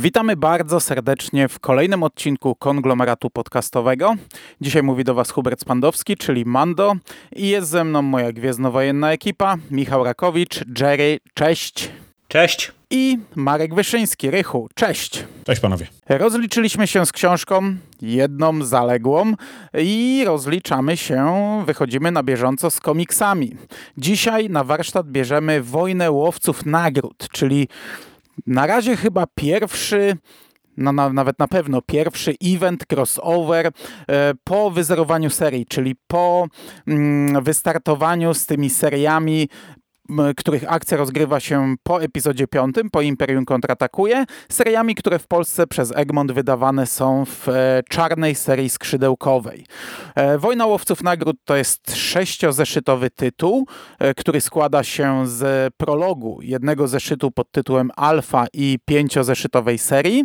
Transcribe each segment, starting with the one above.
Witamy bardzo serdecznie w kolejnym odcinku konglomeratu podcastowego. Dzisiaj mówi do Was Hubert Spandowski, czyli Mando i jest ze mną moja gwiezdnowojenna ekipa, Michał Rakowicz, Jerry, cześć. Cześć. I Marek Wyszyński, Rychu, cześć. Cześć panowie. Rozliczyliśmy się z książką, jedną zaległą i rozliczamy się, wychodzimy na bieżąco z komiksami. Dzisiaj na warsztat bierzemy Wojnę Łowców Nagród, czyli na razie chyba pierwszy no, na, nawet na pewno pierwszy event crossover e, po wyzerowaniu serii, czyli po mm, wystartowaniu z tymi seriami których akcja rozgrywa się po epizodzie 5, po Imperium kontratakuje, seriami, które w Polsce przez Egmont wydawane są w e, czarnej serii skrzydełkowej. E, Wojna Łowców Nagród to jest sześciozeszytowy tytuł, e, który składa się z prologu, jednego zeszytu pod tytułem Alpha i pięciozeszytowej serii.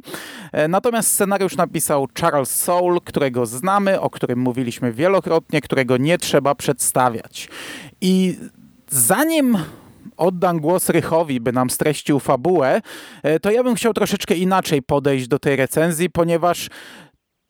Natomiast scenariusz napisał Charles Soule, którego znamy, o którym mówiliśmy wielokrotnie, którego nie trzeba przedstawiać. I zanim oddam głos Rychowi, by nam streścił fabułę, e, to ja bym chciał troszeczkę inaczej podejść do tej recenzji, ponieważ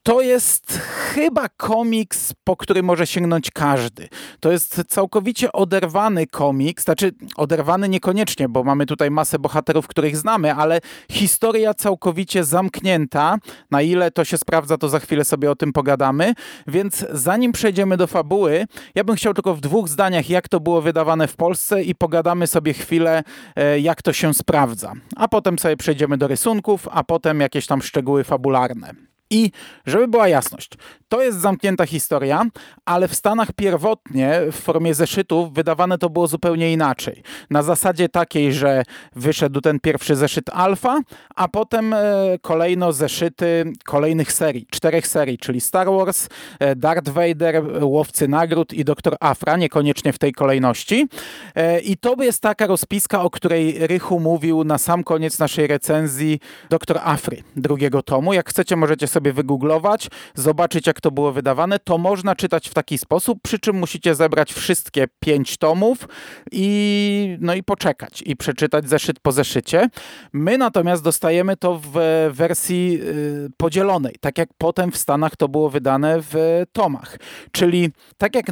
to jest chyba komiks, po który może sięgnąć każdy. To jest całkowicie oderwany komiks, znaczy oderwany niekoniecznie, bo mamy tutaj masę bohaterów, których znamy, ale historia całkowicie zamknięta. Na ile to się sprawdza, to za chwilę sobie o tym pogadamy. Więc zanim przejdziemy do fabuły, ja bym chciał tylko w dwóch zdaniach, jak to było wydawane w Polsce i pogadamy sobie chwilę, e, jak to się sprawdza. A potem sobie przejdziemy do rysunków, a potem jakieś tam szczegóły fabularne. I żeby była jasność, to jest zamknięta historia, ale w Stanach pierwotnie w formie zeszytów wydawane to było zupełnie inaczej. Na zasadzie takiej, że wyszedł ten pierwszy zeszyt alfa, a potem e, kolejno zeszyty kolejnych serii, czterech serii, czyli Star Wars, e, Darth Vader, Łowcy Nagród i Doktor Afra, niekoniecznie w tej kolejności. E, I to jest taka rozpiska, o której Rychu mówił na sam koniec naszej recenzji Doktor Afry drugiego tomu. Jak chcecie, możecie sobie wygooglować, zobaczyć jak to było wydawane, to można czytać w taki sposób, przy czym musicie zebrać wszystkie pięć tomów i, no i poczekać i przeczytać zeszyt po zeszycie. My natomiast dostajemy to w wersji y, podzielonej, tak jak potem w Stanach to było wydane w tomach. Czyli tak jak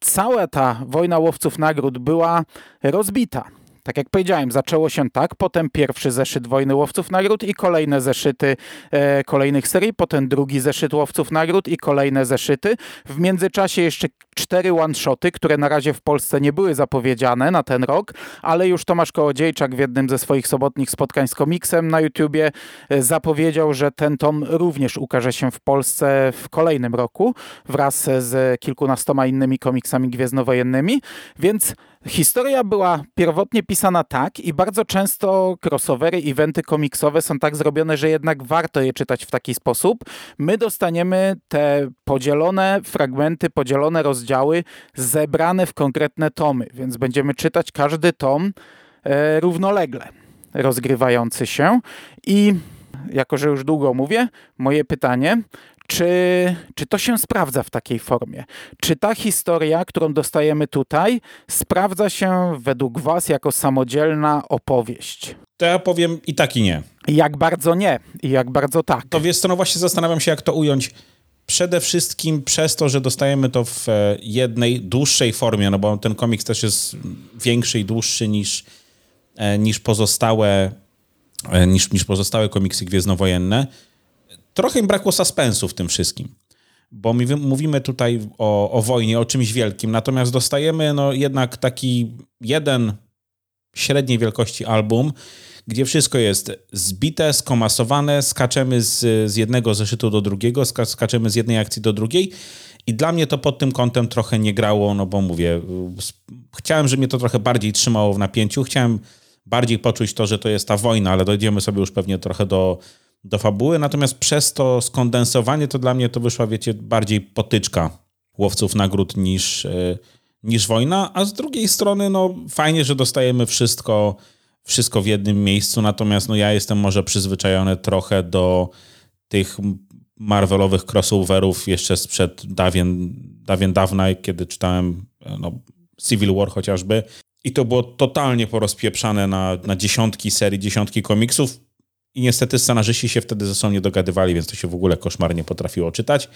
cała ta wojna łowców nagród była rozbita tak jak powiedziałem, zaczęło się tak, potem pierwszy zeszyt Wojny Łowców Nagród i kolejne zeszyty e, kolejnych serii, potem drugi zeszyt Łowców Nagród i kolejne zeszyty. W międzyczasie jeszcze cztery one-shoty, które na razie w Polsce nie były zapowiedziane na ten rok, ale już Tomasz Kołodziejczak w jednym ze swoich sobotnich spotkań z komiksem na YouTubie e, zapowiedział, że ten tom również ukaże się w Polsce w kolejnym roku wraz z kilkunastoma innymi komiksami gwiezdnowojennymi, więc Historia była pierwotnie pisana tak i bardzo często crossovery, eventy komiksowe są tak zrobione, że jednak warto je czytać w taki sposób. My dostaniemy te podzielone fragmenty, podzielone rozdziały zebrane w konkretne tomy, więc będziemy czytać każdy tom e, równolegle rozgrywający się i jako że już długo mówię, moje pytanie, czy, czy to się sprawdza w takiej formie? Czy ta historia, którą dostajemy tutaj, sprawdza się według Was jako samodzielna opowieść? To ja powiem i tak i nie. Jak bardzo nie i jak bardzo tak. To wiesz co, no właśnie zastanawiam się, jak to ująć. Przede wszystkim przez to, że dostajemy to w e, jednej dłuższej formie, no bo ten komiks też jest większy i dłuższy niż, e, niż pozostałe e, niż, niż pozostałe komiksy gwiezdnowojenne trochę im brakło suspensu w tym wszystkim. Bo mówimy tutaj o, o wojnie, o czymś wielkim, natomiast dostajemy no jednak taki jeden średniej wielkości album, gdzie wszystko jest zbite, skomasowane, skaczemy z, z jednego zeszytu do drugiego, skaczemy z jednej akcji do drugiej i dla mnie to pod tym kątem trochę nie grało, no bo mówię, chciałem, żeby mnie to trochę bardziej trzymało w napięciu, chciałem bardziej poczuć to, że to jest ta wojna, ale dojdziemy sobie już pewnie trochę do, do fabuły, natomiast przez to skondensowanie to dla mnie to wyszła, wiecie, bardziej potyczka łowców nagród niż, e, niż wojna, a z drugiej strony no fajnie, że dostajemy wszystko, wszystko w jednym miejscu, natomiast no ja jestem może przyzwyczajony trochę do tych Marvelowych crossoverów jeszcze sprzed dawien, dawien dawna, kiedy czytałem no, Civil War chociażby. I to było totalnie porozpieprzane na, na dziesiątki serii, dziesiątki komiksów. I niestety scenarzyści się wtedy ze sobą nie dogadywali, więc to się w ogóle koszmarnie potrafiło czytać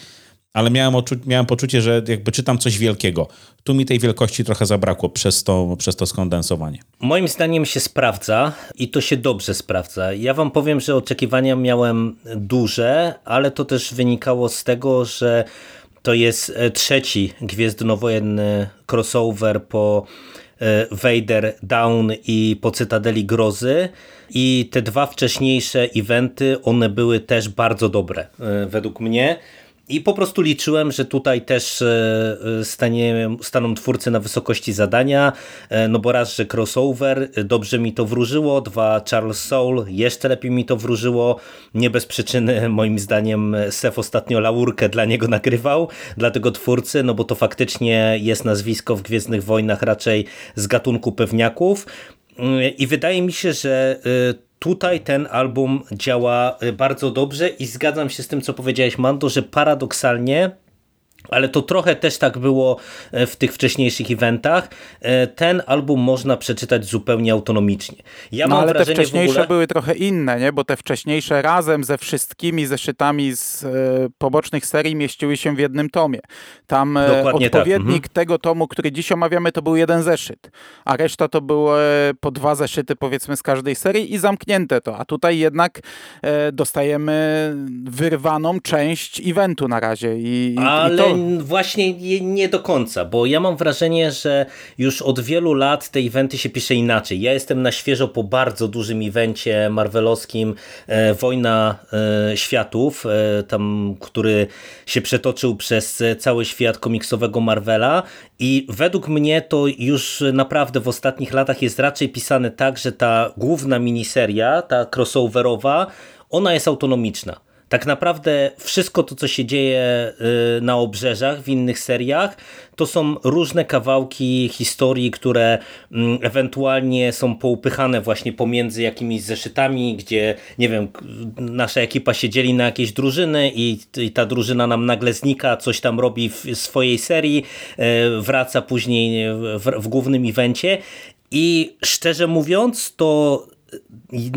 ale miałem, miałem poczucie, że jakby czytam coś wielkiego. Tu mi tej wielkości trochę zabrakło przez to, przez to skondensowanie. Moim zdaniem się sprawdza i to się dobrze sprawdza. Ja wam powiem, że oczekiwania miałem duże, ale to też wynikało z tego, że to jest e, trzeci gwiezdnowojenny crossover po Vader Down i po Cytadeli Grozy i te dwa wcześniejsze eventy, one były też bardzo dobre e, według mnie. I po prostu liczyłem, że tutaj też e, e, stanie, staną twórcy na wysokości zadania, e, no bo raz, że crossover, dobrze mi to wróżyło, dwa Charles Soul, jeszcze lepiej mi to wróżyło, nie bez przyczyny moim zdaniem Sef ostatnio laurkę dla niego nagrywał, dla tego twórcy, no bo to faktycznie jest nazwisko w Gwiezdnych Wojnach raczej z gatunku pewniaków. I wydaje mi się, że tutaj ten album działa y, bardzo dobrze i zgadzam się z tym, co powiedziałeś, Mando, że paradoksalnie ale to trochę też tak było e, w tych wcześniejszych eventach. E, ten album można przeczytać zupełnie autonomicznie. Ja no ale te wcześniejsze ogóle... były trochę inne, nie? bo te wcześniejsze razem ze wszystkimi zeszytami z e, pobocznych serii mieściły się w jednym tomie. Tam Dokładnie tak. odpowiednik tak. tego tomu, który dziś omawiamy, to był jeden zeszyt, a reszta to były po dwa zeszyty powiedzmy z każdej serii i zamknięte to. A tutaj jednak dostajemy wyrwaną część eventu na razie. I, ale i to właśnie nie do końca, bo ja mam wrażenie, że już od wielu lat te eventy się pisze inaczej. Ja jestem na świeżo po bardzo dużym evencie marvelowskim e, Wojna e, Światów, e, tam, który się przetoczył przez cały świat komiksowego Marvela i według mnie to już naprawdę w ostatnich latach jest raczej pisane tak, że ta główna miniseria, ta crossoverowa, ona jest autonomiczna tak naprawdę wszystko to, co się dzieje y, na obrzeżach w innych seriach, to są różne kawałki historii, które mm, ewentualnie są poupychane właśnie pomiędzy jakimiś zeszytami, gdzie, nie wiem, nasza ekipa się dzieli na jakieś drużyny i, ta drużyna nam nagle znika, coś tam robi w swojej serii, y, wraca później w, w głównym evencie. I szczerze mówiąc, to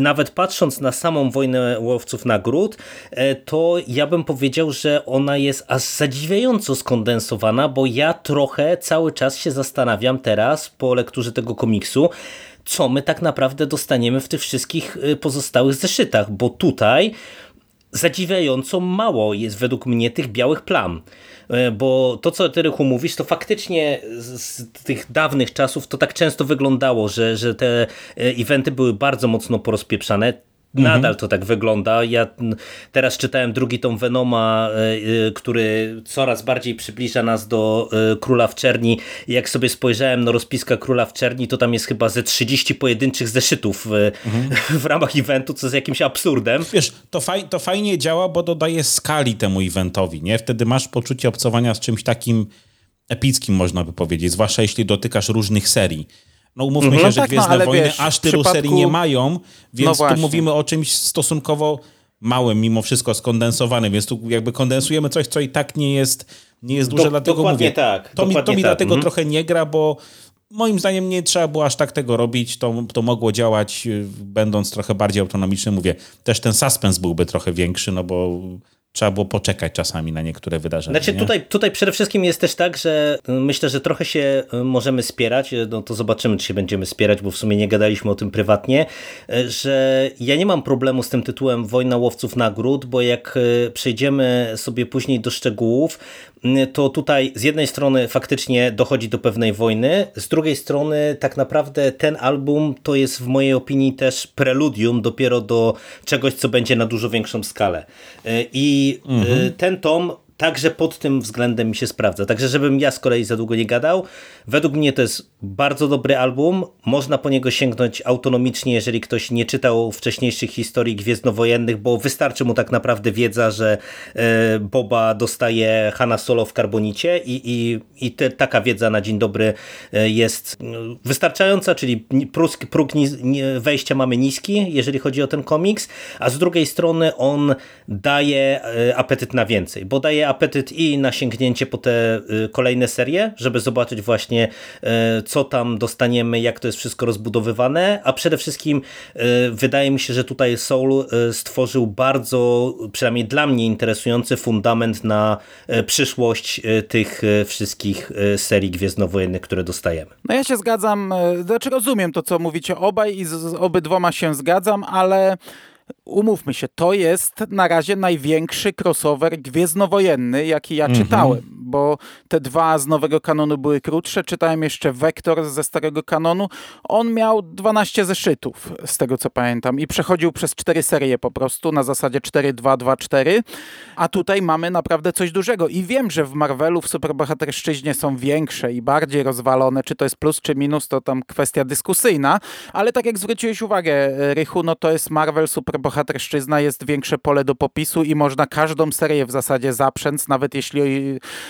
nawet patrząc na samą wojnę łowców nagród, e, to ja bym powiedział, że ona jest aż zadziwiająco skondensowana, bo ja trochę cały czas się zastanawiam teraz po lekturze tego komiksu, co my tak naprawdę dostaniemy w tych wszystkich e, pozostałych zeszytach, bo tutaj zadziwiająco mało jest według mnie tych białych plam. E, bo to, co ty Rychu mówisz, to faktycznie z tych dawnych czasów to tak często wyglądało, że, że te e, eventy były bardzo mocno porozpieprzane. Nadal mhm. to tak wygląda. Ja teraz czytałem drugi tom Venoma, e, który coraz bardziej przybliża nas do Króla w Czerni. Jak sobie spojrzałem na rozpiska Króla w Czerni, to tam jest chyba ze 30 pojedynczych zeszytów mhm. w ramach eventu, co jest jakimś absurdem. Wiesz, to, faj, to fajnie działa, bo dodaje skali temu eventowi, nie? Wtedy masz poczucie obcowania z czymś takim epickim, można by powiedzieć, zwłaszcza jeśli dotykasz różnych serii. No umówmy mhm. się, że no tak, no, Gwiezdne no, Wojny wiesz, aż tylu przypadku... serii nie mają, więc no tu mówimy o czymś stosunkowo małym, mimo wszystko skondensowanym, więc tu jakby kondensujemy coś, co i tak nie jest, nie jest duże, Do, dlatego dokładnie mówię. Tak, to mi, to mi tak. dlatego mhm. trochę nie gra, bo moim zdaniem nie trzeba było aż tak tego robić, to, to mogło działać y, będąc trochę bardziej autonomicznym. Mówię, też ten suspens byłby trochę większy, no bo trzeba było poczekać czasami na niektóre wydarzenia. Znaczy tutaj, tutaj przede wszystkim jest też tak, że y, myślę, że trochę się y, możemy spierać, y, no to zobaczymy, czy się będziemy spierać, bo w sumie nie gadaliśmy o tym prywatnie, że ja nie mam problemu z tym tytułem Wojna Łowców Nagród, bo jak przejdziemy sobie później do szczegółów, to tutaj z jednej strony faktycznie dochodzi do pewnej wojny, z drugiej strony tak naprawdę ten album to jest w mojej opinii też preludium dopiero do czegoś, co będzie na dużo większą skalę. I i mhm. ten tom także pod tym względem mi się sprawdza. Także żebym ja z kolei za długo nie gadał, według mnie to jest bardzo dobry album. Można po niego sięgnąć autonomicznie, jeżeli ktoś nie czytał wcześniejszych historii gwiezdnowojennych, bo wystarczy mu tak naprawdę wiedza, że e, Boba dostaje Hanna Solo w karbonicie i, i, i te, taka wiedza na dzień dobry e, jest mm, wystarczająca, czyli próg, próg wejścia mamy niski, jeżeli chodzi o ten komiks, a z drugiej strony on daje e, apetyt na więcej, bo daje apetyt i na sięgnięcie po te kolejne serie, żeby zobaczyć właśnie co tam dostaniemy, jak to jest wszystko rozbudowywane, a przede wszystkim e, wydaje mi się, że tutaj Soul stworzył bardzo, przynajmniej dla mnie interesujący fundament na przyszłość tych wszystkich serii gwiezdnowojennych, które dostajemy. No ja się zgadzam, znaczy rozumiem to, co mówicie obaj i z obydwoma się zgadzam, ale umówmy się, to jest na razie największy crossover gwiezdnowojenny, jaki ja mhm. czytałem, bo te dwa z nowego kanonu były krótsze. Czytałem jeszcze Vector ze starego kanonu. On miał 12 zeszytów, z tego co pamiętam, i przechodził przez cztery serie po prostu, na zasadzie 4-2-2-4, a tutaj mamy naprawdę coś dużego. I wiem, że w Marvelu w superbohaterszczyźnie są większe i bardziej rozwalone, czy to jest plus czy minus, to tam kwestia dyskusyjna, ale tak jak zwróciłeś uwagę, Rychu, no to jest Marvel superbohater bohaterszczyzna jest większe pole do popisu i można każdą serię w zasadzie zaprzęc, nawet jeśli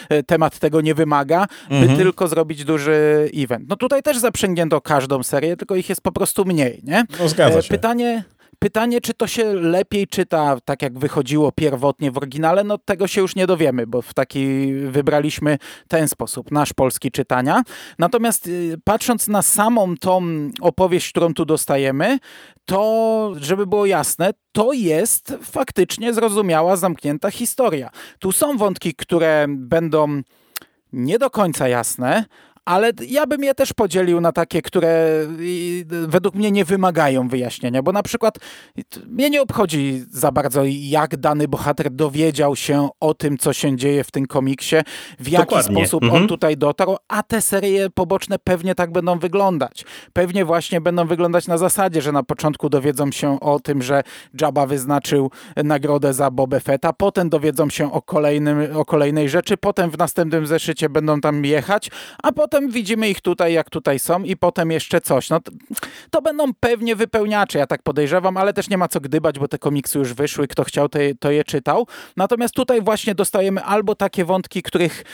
e, temat tego nie wymaga, mhm. by tylko zrobić duży event. No tutaj też zaprzęgnięto każdą serię, tylko ich jest po prostu mniej, nie? No zgadza e, się. Pytanie, Pytanie, czy to się lepiej czyta, tak jak wychodziło pierwotnie w oryginale, no tego się już nie dowiemy, bo w taki wybraliśmy ten sposób, nasz polski czytania. Natomiast y, patrząc na samą tą opowieść, którą tu dostajemy, to, żeby było jasne, to jest faktycznie zrozumiała, zamknięta historia. Tu są wątki, które będą nie do końca jasne, ale ja bym je też podzielił na takie, które według mnie nie wymagają wyjaśnienia, bo na przykład mnie nie obchodzi za bardzo, jak dany bohater dowiedział się o tym, co się dzieje w tym komiksie, w jaki Dokładnie. sposób mhm. on tutaj dotarł, a te serie poboczne pewnie tak będą wyglądać. Pewnie właśnie będą wyglądać na zasadzie, że na początku dowiedzą się o tym, że Jabba wyznaczył nagrodę za Boba Fetta, potem dowiedzą się o, kolejnym, o kolejnej rzeczy, potem w następnym zeszycie będą tam jechać, a potem potem widzimy ich tutaj, jak tutaj są i potem jeszcze coś. No to, to, będą pewnie wypełniacze, ja tak podejrzewam, ale też nie ma co gdybać, bo te komiksy już wyszły, kto chciał, to je, to je czytał. Natomiast tutaj właśnie dostajemy albo takie wątki, których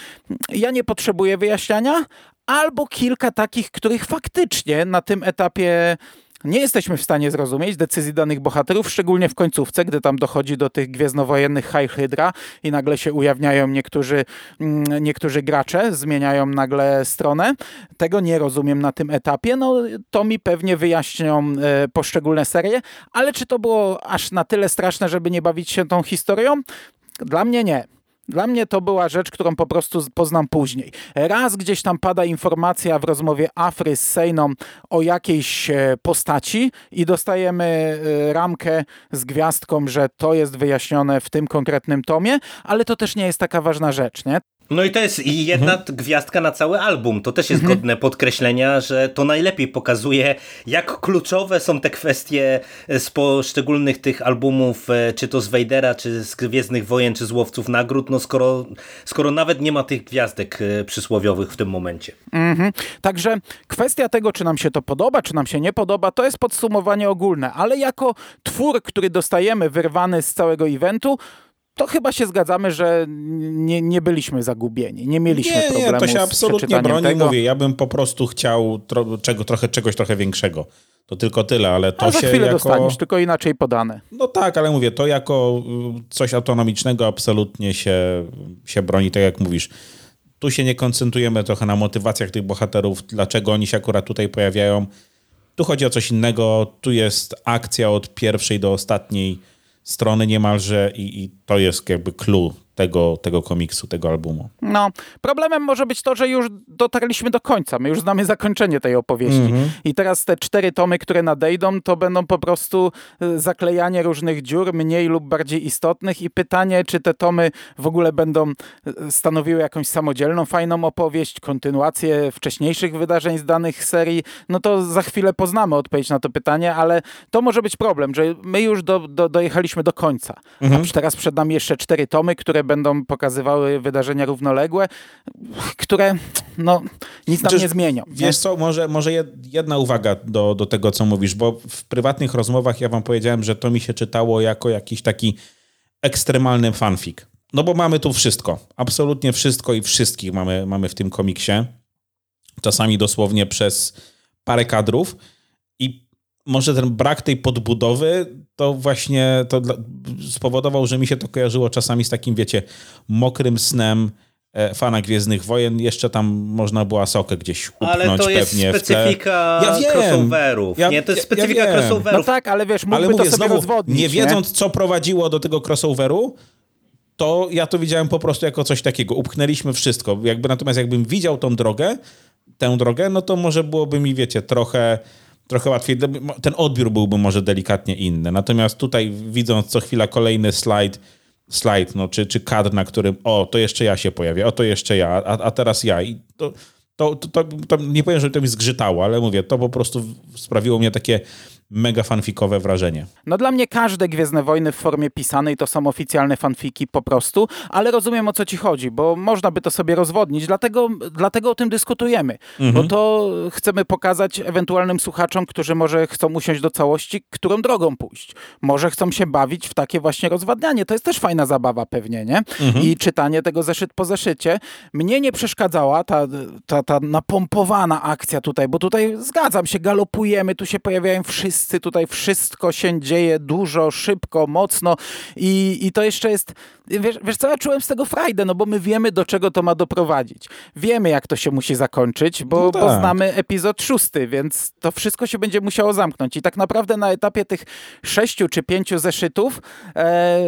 ja nie potrzebuję wyjaśniania, albo kilka takich, których faktycznie na tym etapie nie jesteśmy w stanie zrozumieć decyzji danych bohaterów, szczególnie w końcówce, gdy tam dochodzi do tych gwiezdnowojennych High Hydra i nagle się ujawniają niektórzy, mm, niektórzy gracze, zmieniają nagle stronę. Tego nie rozumiem na tym etapie. No, to mi pewnie wyjaśnią e, poszczególne serie, ale czy to było aż na tyle straszne, żeby nie bawić się tą historią? Dla mnie nie. Dla mnie to była rzecz, którą po prostu poznam później. Raz gdzieś tam pada informacja w rozmowie Afry z Sejną o jakiejś e, postaci i dostajemy e, ramkę z gwiazdką, że to jest wyjaśnione w tym konkretnym tomie, ale to też nie jest taka ważna rzecz, nie? No i to jest jedna mhm. gwiazdka na cały album. To też jest mhm. godne podkreślenia, że to najlepiej pokazuje, jak kluczowe są te kwestie z poszczególnych tych albumów, e, czy to z Wejdera, czy z Gwiezdnych Wojen, czy z Łowców Nagród, no skoro, skoro nawet nie ma tych gwiazdek e, przysłowiowych w tym momencie. Mhm. Także kwestia tego, czy nam się to podoba, czy nam się nie podoba, to jest podsumowanie ogólne, ale jako twór, który dostajemy wyrwany z całego eventu, to chyba się zgadzamy, że nie, nie byliśmy zagubieni, nie mieliśmy nie, problemu Nie, to się absolutnie broni, tego. mówię, ja bym po prostu chciał tro, czego, trochę, czegoś trochę większego. To tylko tyle, ale to A za się chwilę jako... dostaniesz, tylko inaczej podane. No tak, ale mówię, to jako y, coś autonomicznego absolutnie się, się broni, tak jak mówisz. Tu się nie koncentrujemy trochę na motywacjach tych bohaterów, dlaczego oni się akurat tutaj pojawiają. Tu chodzi o coś innego, tu jest akcja od pierwszej do ostatniej strony niemalże i, i to jest jakby clue tego, tego komiksu, tego albumu. No, problemem może być to, że już dotarliśmy do końca. My już znamy zakończenie tej opowieści. Mm -hmm. I teraz te cztery tomy, które nadejdą, to będą po prostu y, zaklejanie różnych dziur, mniej lub bardziej istotnych i pytanie, czy te tomy w ogóle będą y, stanowiły jakąś samodzielną, fajną opowieść, kontynuację wcześniejszych wydarzeń z danych serii. No to za chwilę poznamy odpowiedź na to pytanie, ale to może być problem, że my już do, do, dojechaliśmy do końca. Mm -hmm. A teraz przed nami jeszcze cztery tomy, które będą pokazywały wydarzenia równoległe, które no, nic nam Czyż- nie zmienią. Nie? Wiesz co, może, może jed- jedna uwaga do, do tego, co mówisz, bo w prywatnych rozmowach ja wam powiedziałem, że to mi się czytało jako jakiś taki ekstremalny fanfic. No bo mamy tu wszystko. Absolutnie wszystko i wszystkich mamy, mamy w tym komiksie. Czasami dosłownie przez parę kadrów. I może ten brak tej podbudowy to właśnie to dla, spowodował, że mi się to kojarzyło czasami z takim, wiecie, mokrym snem e, fana Gwiezdnych Wojen. Jeszcze tam można było Asokę gdzieś upchnąć Ale to jest pewnie specyfika Ja wiem. crossoverów. Ja- nie, to jest ja- ja specyfika wiem. crossoverów. No tak, ale wiesz, mógłby Ale to mówię sobie znowu, rozwodnić. nie wiedząc, co prowadziło do tego crossoveru, to ja to widziałem po prostu jako coś takiego. Upchnęliśmy wszystko. Jakby, natomiast jakbym widział tą drogę, tę drogę, no to może byłoby mi, wiecie, trochę, trochę łatwiej. Ten odbiór byłby może delikatnie inny. Natomiast tutaj widząc co chwila kolejny slajd, slajd no, czy, czy kadr, na którym o, to jeszcze ja się pojawię, o, to jeszcze ja, a, a teraz ja. I to, to, to, to, nie powiem, że to mi zgrzytało, ale mówię, to po prostu sprawiło mnie takie mega fanfikowe wrażenie. No dla mnie każde Gwiezdne Wojny w formie pisanej to są oficjalne fanfiki po prostu, ale rozumiem o co ci chodzi, bo można by to sobie rozwodnić, dlatego, dlatego o tym dyskutujemy, bo to chcemy pokazać ewentualnym słuchaczom, którzy może chcą usiąść do całości, którą drogą pójść. Może chcą się bawić w takie właśnie rozwadnianie, to jest też fajna zabawa pewnie, nie? I czytanie tego zeszyt po zeszycie. Mnie nie przeszkadzała ta, ta, ta napompowana akcja tutaj, bo tutaj zgadzam się, galopujemy, tu się pojawiają wszyscy, tutaj wszystko się dzieje dużo, szybko, mocno i, i to jeszcze jest, wiesz, wiesz co, ja czułem z tego frajdę, no bo my wiemy, do czego to ma doprowadzić. Wiemy, jak to się musi zakończyć, bo, No bo tak. znamy epizod szósty, więc to wszystko się będzie musiało zamknąć i tak naprawdę na etapie tych sześciu czy pięciu zeszytów e,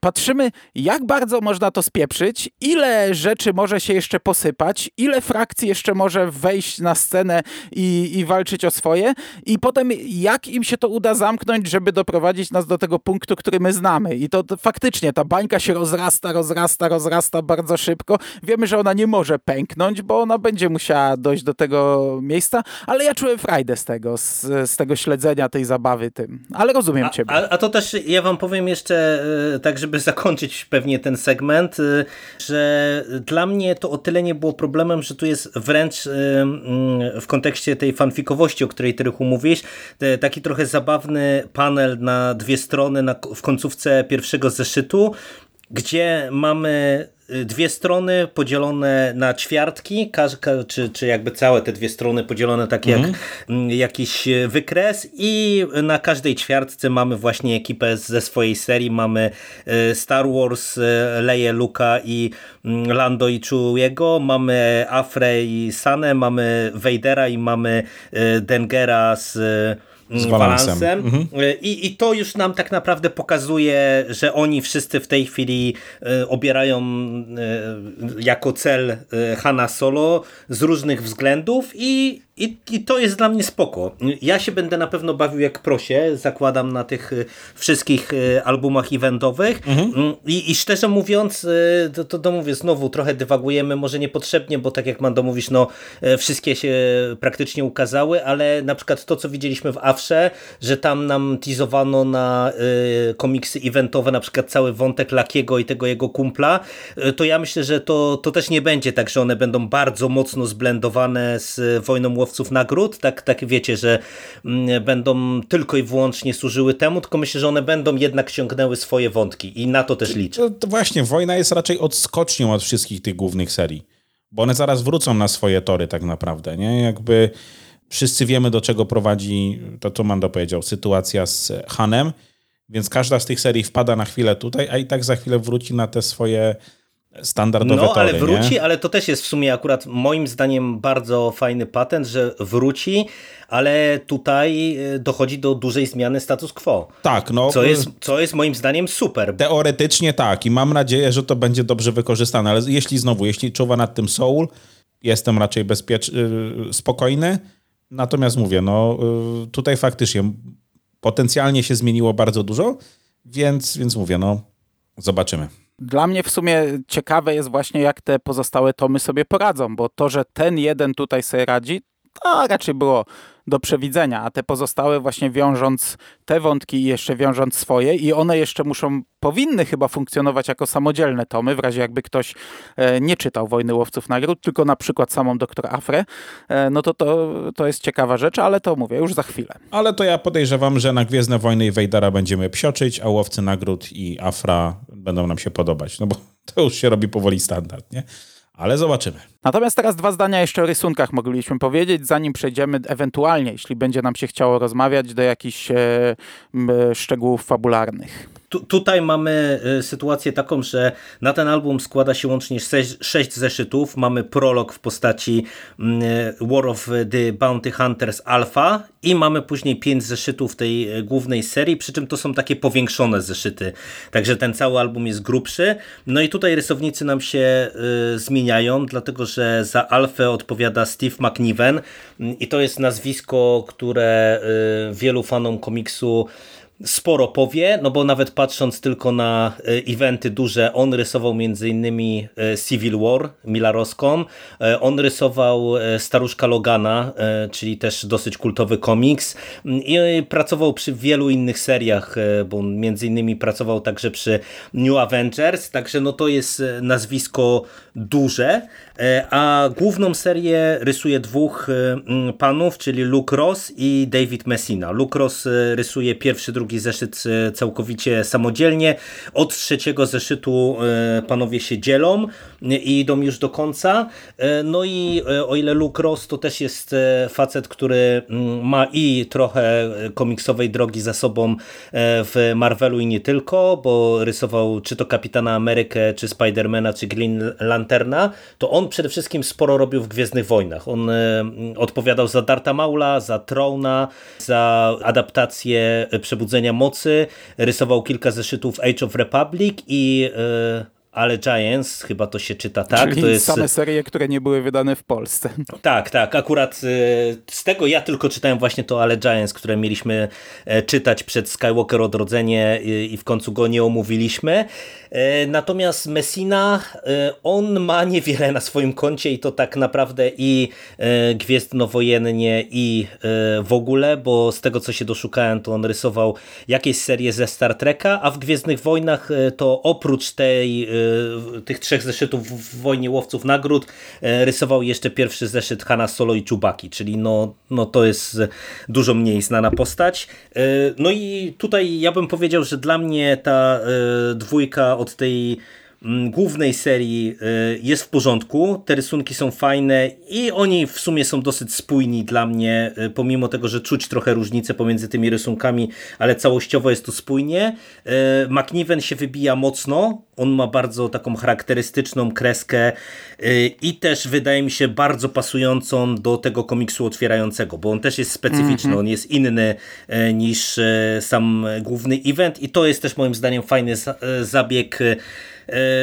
patrzymy, jak bardzo można to spieprzyć, ile rzeczy może się jeszcze posypać, ile frakcji jeszcze może wejść na scenę i, i walczyć o swoje i potem jak im się to uda zamknąć, żeby doprowadzić nas do tego punktu, który my znamy. I to, to faktycznie ta bańka się rozrasta, rozrasta, rozrasta bardzo szybko. Wiemy, że ona nie może pęknąć, bo ona będzie musiała dojść do tego miejsca, ale ja czułem frajdę z tego, z, z tego śledzenia tej zabawy tym. Ale rozumiem A, ciebie. a, a to też ja wam powiem jeszcze, e, tak żeby zakończyć pewnie ten segment, e, że dla mnie to o tyle nie było problemem, że tu jest wręcz e, w kontekście tej fanfikowości, o której ty te- taki trochę zabawny panel na dwie strony na, w końcówce pierwszego zeszytu, gdzie mamy y, dwie strony podzielone na ćwiartki, czy, czy jakby całe te dwie strony podzielone tak jak mm, jakiś y, wykres i na każdej ćwiartce mamy właśnie ekipę ze swojej serii, mamy y, Star Wars, Leję, Luka i mm, Lando i Chewiego, mamy Afrę i Sanę, mamy Vadera i mamy Dengera z y, Z Valansem. Valansem. I, I to już nam tak naprawdę pokazuje, że oni wszyscy w tej chwili e, obierają e, jako cel e, Hanna Solo z różnych względów i, i, i to jest dla mnie spoko. Ja się będę na pewno bawił jak prosie, zakładam na tych e, wszystkich e, albumach eventowych Mm, I, i szczerze mówiąc, e, to, to, to mówię znowu, trochę dywagujemy, może niepotrzebnie, bo tak jak Mando mówisz, no wszystkie się praktycznie ukazały, ale na przykład to, co widzieliśmy w Awsze, że tam nam teasowano na y, komiksy eventowe, na przykład cały wątek Lakiego i tego jego kumpla, y, to ja myślę, że to, to też nie będzie tak, że one będą bardzo mocno zblendowane z Wojną Łowców Nagród, tak, tak wiecie, że mm, będą tylko i wyłącznie służyły temu, tylko myślę, że one będą jednak ciągnęły swoje wątki i na to też liczę. To, to właśnie, wojna jest raczej odskocznią od wszystkich tych głównych serii. Bo one zaraz wrócą na swoje tory tak naprawdę, nie? Jakby wszyscy wiemy, do czego prowadzi, to co Mando powiedział, sytuacja z Hanem, więc każda z tych serii wpada na chwilę tutaj, a i tak za chwilę wróci na te swoje standardowe No, tory, ale wróci, nie? ale to też jest w sumie akurat moim zdaniem bardzo fajny patent, że wróci, ale tutaj y, dochodzi do dużej zmiany status quo. Tak, no. Co jest, co jest moim zdaniem super. Teoretycznie tak i mam nadzieję, że to będzie dobrze wykorzystane, ale jeśli znowu, jeśli czuwa nad tym Soul, jestem raczej bezpieczny, spokojny, natomiast mówię, no y, tutaj faktycznie potencjalnie się zmieniło bardzo dużo, więc, więc mówię, no zobaczymy. Dla mnie w sumie ciekawe jest właśnie, jak te pozostałe tomy sobie poradzą, bo to, że ten jeden tutaj sobie radzi, to raczej było do przewidzenia, a te pozostałe właśnie wiążąc te wątki i jeszcze wiążąc swoje i one jeszcze muszą, powinny chyba funkcjonować jako samodzielne tomy, w razie jakby ktoś e, nie czytał Wojny Łowców Nagród, tylko na przykład samą Doktor Afrę, e, no to, to to jest ciekawa rzecz, ale to mówię już za chwilę. Ale to ja podejrzewam, że na Gwiezdne Wojny i Wejdara będziemy psioczyć, a Łowcy Nagród i Afra będą nam się podobać, no bo to już się robi powoli standard, nie? Ale zobaczymy. Natomiast teraz dwa zdania jeszcze o rysunkach moglibyśmy powiedzieć, zanim przejdziemy ewentualnie, jeśli będzie nam się chciało rozmawiać, do jakichś e, szczegółów fabularnych. Tu, tutaj mamy e, sytuację taką, że na ten album składa się łącznie sześć zeszytów. Mamy prolog w postaci mm, War of the Bounty Hunters Alpha i mamy później pięć zeszytów tej e, głównej serii, przy czym to są takie powiększone zeszyty. Także ten cały album jest grubszy. No i tutaj rysownicy nam się y, zmieniają, dlatego że za Alfę odpowiada Steve McNiven mm, i to jest nazwisko, które y, wielu fanom komiksu sporo powie, no bo nawet patrząc tylko na e, eventy duże, on rysował między innymi e, Civil War milarowską, e, on rysował Staruszka Logana, czyli też dosyć kultowy komiks. I pracował przy wielu innych seriach, bo między innymi pracował także przy New Avengers, także no to jest nazwisko duże, a główną serię rysuje dwóch panów, czyli Luke Ross i David Messina. Luke Ross rysuje pierwszy, drugi zeszyt e, całkowicie samodzielnie. Od trzeciego zeszytu e, panowie się dzielą i idą już do końca. E, no i o ile Luke Ross to też jest facet, który ma i trochę komiksowej drogi za sobą w Marvelu i nie tylko, bo rysował czy to Kapitana Amerykę, czy Spidermana, czy Green Lanterna, to on przede wszystkim sporo robił w Gwiezdnych Wojnach. On odpowiadał za Darta Maula, za Trona, za adaptację Przebudzenia Mocy, rysował kilka zeszytów Age of Republic i e, ale Giants, chyba to się czyta tak. Czyli to jest same serie, które nie były wydane w Polsce. Tak, tak. Akurat y, z tego ja tylko czytałem właśnie to Ale Giants, które mieliśmy e, czytać przed Skywalker Odrodzenie i w końcu go nie omówiliśmy. E, natomiast Messina, e, on ma niewiele na swoim koncie i to tak naprawdę i Gwiezdnowojennie i w ogóle, bo z tego co się doszukałem, to on rysował jakieś serie ze Star Treka, a w Gwiezdnych Wojnach to oprócz tej tych trzech zeszytów w Wojnie Łowców Nagród e, rysował jeszcze pierwszy zeszyt Hanna Solo i Czubaki, czyli no, no to jest dużo mniej znana postać. E, no i tutaj ja bym powiedział, że dla mnie ta e, dwójka od tej głównej serii y, jest w porządku, te rysunki są fajne i oni w sumie są dosyć spójni dla mnie, y, pomimo tego, że czuć trochę różnicę pomiędzy tymi rysunkami, ale całościowo jest to spójnie. Y, McNiven się wybija mocno, on ma bardzo taką charakterystyczną kreskę i też wydaje mi się bardzo pasującą do tego komiksu otwierającego, bo on też jest specyficzny, mm -hmm. on jest inny niż sam główny event i to jest też moim zdaniem fajny zabieg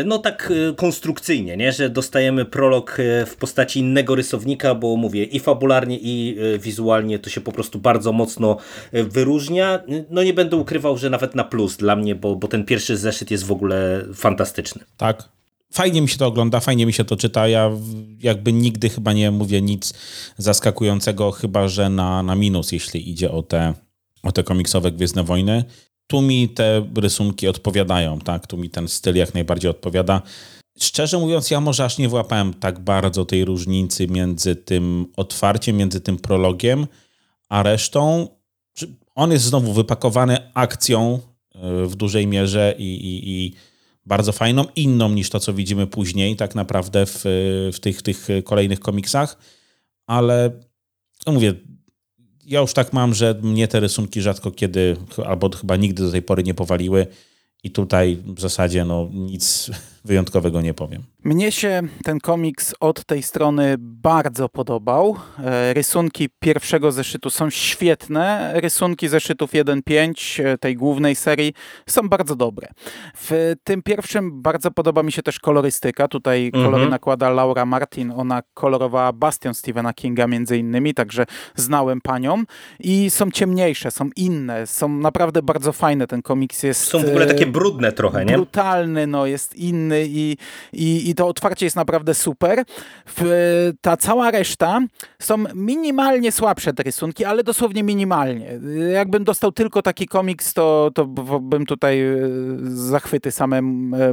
no tak e, konstrukcyjnie, nie? że dostajemy prolog e, w postaci innego rysownika, bo mówię i fabularnie i wizualnie to się po prostu bardzo mocno wyróżnia. No nie będę ukrywał, że nawet na plus dla mnie, bo, bo ten pierwszy zeszyt jest w ogóle fantastyczny. Tak, fajnie mi się to ogląda, fajnie mi się to czyta. Ja jakby nigdy chyba nie mówię nic zaskakującego, chyba że na, na minus, jeśli idzie o te, o te komiksowe Gwiezdne Wojny tu mi te rysunki odpowiadają, tak? Tu mi ten styl jak najbardziej odpowiada. Szczerze mówiąc, ja może aż nie włapałem tak bardzo tej różnicy między tym otwarciem, między tym prologiem, a resztą. On jest znowu wypakowany akcją e, w dużej mierze i, i, i bardzo fajną, inną niż to, co widzimy później, tak naprawdę w, w tych, tych kolejnych komiksach. Ale no mówię, ja już tak mam, że mnie te rysunki rzadko kiedy, albo chyba nigdy do tej pory nie powaliły. I tutaj w zasadzie no, nic wyjątkowego nie powiem. Mnie się ten komiks od tej strony bardzo podobał. E, rysunki pierwszego zeszytu są świetne. Rysunki zeszytów 1.5 e, tej głównej serii są bardzo dobre. W tym pierwszym bardzo podoba mi się też kolorystyka. Tutaj mhm. kolory nakłada Laura Martin. Ona kolorowała Bastion Stephena Kinga między innymi, także znałem panią. I są ciemniejsze, są inne, są naprawdę bardzo fajne. Ten komiks jest... Są w ogóle takie brudne trochę, nie? Brutalny, no, jest inny fajny i, i, i to otwarcie jest naprawdę super. W, ta cała reszta są minimalnie słabsze te rysunki, ale dosłownie minimalnie. Jakbym dostał tylko taki komiks, to, to bym tutaj e, zachwyty same e,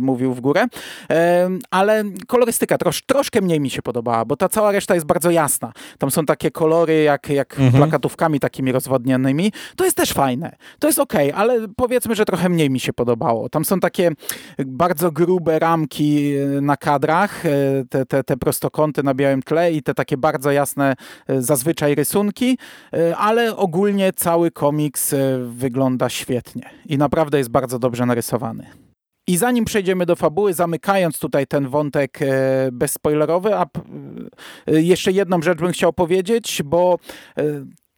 mówił w górę. E, ale kolorystyka trosz, troszkę mniej mi się podobała, bo ta cała reszta jest bardzo jasna. Tam są takie kolory jak, jak mhm. plakatówkami takimi rozwodnionymi. To jest też fajne. To jest ok, ale powiedzmy, że trochę mniej mi się podobało. Tam są takie bardzo grube ramki na kadrach, te, te, te prostokąty na białym tle i te takie bardzo jasne zazwyczaj rysunki, ale ogólnie cały komiks wygląda świetnie i naprawdę jest bardzo dobrze narysowany. I zanim przejdziemy do fabuły, zamykając tutaj ten wątek e, bezspoilerowy, a e, jeszcze jedną rzecz bym chciał powiedzieć, bo e,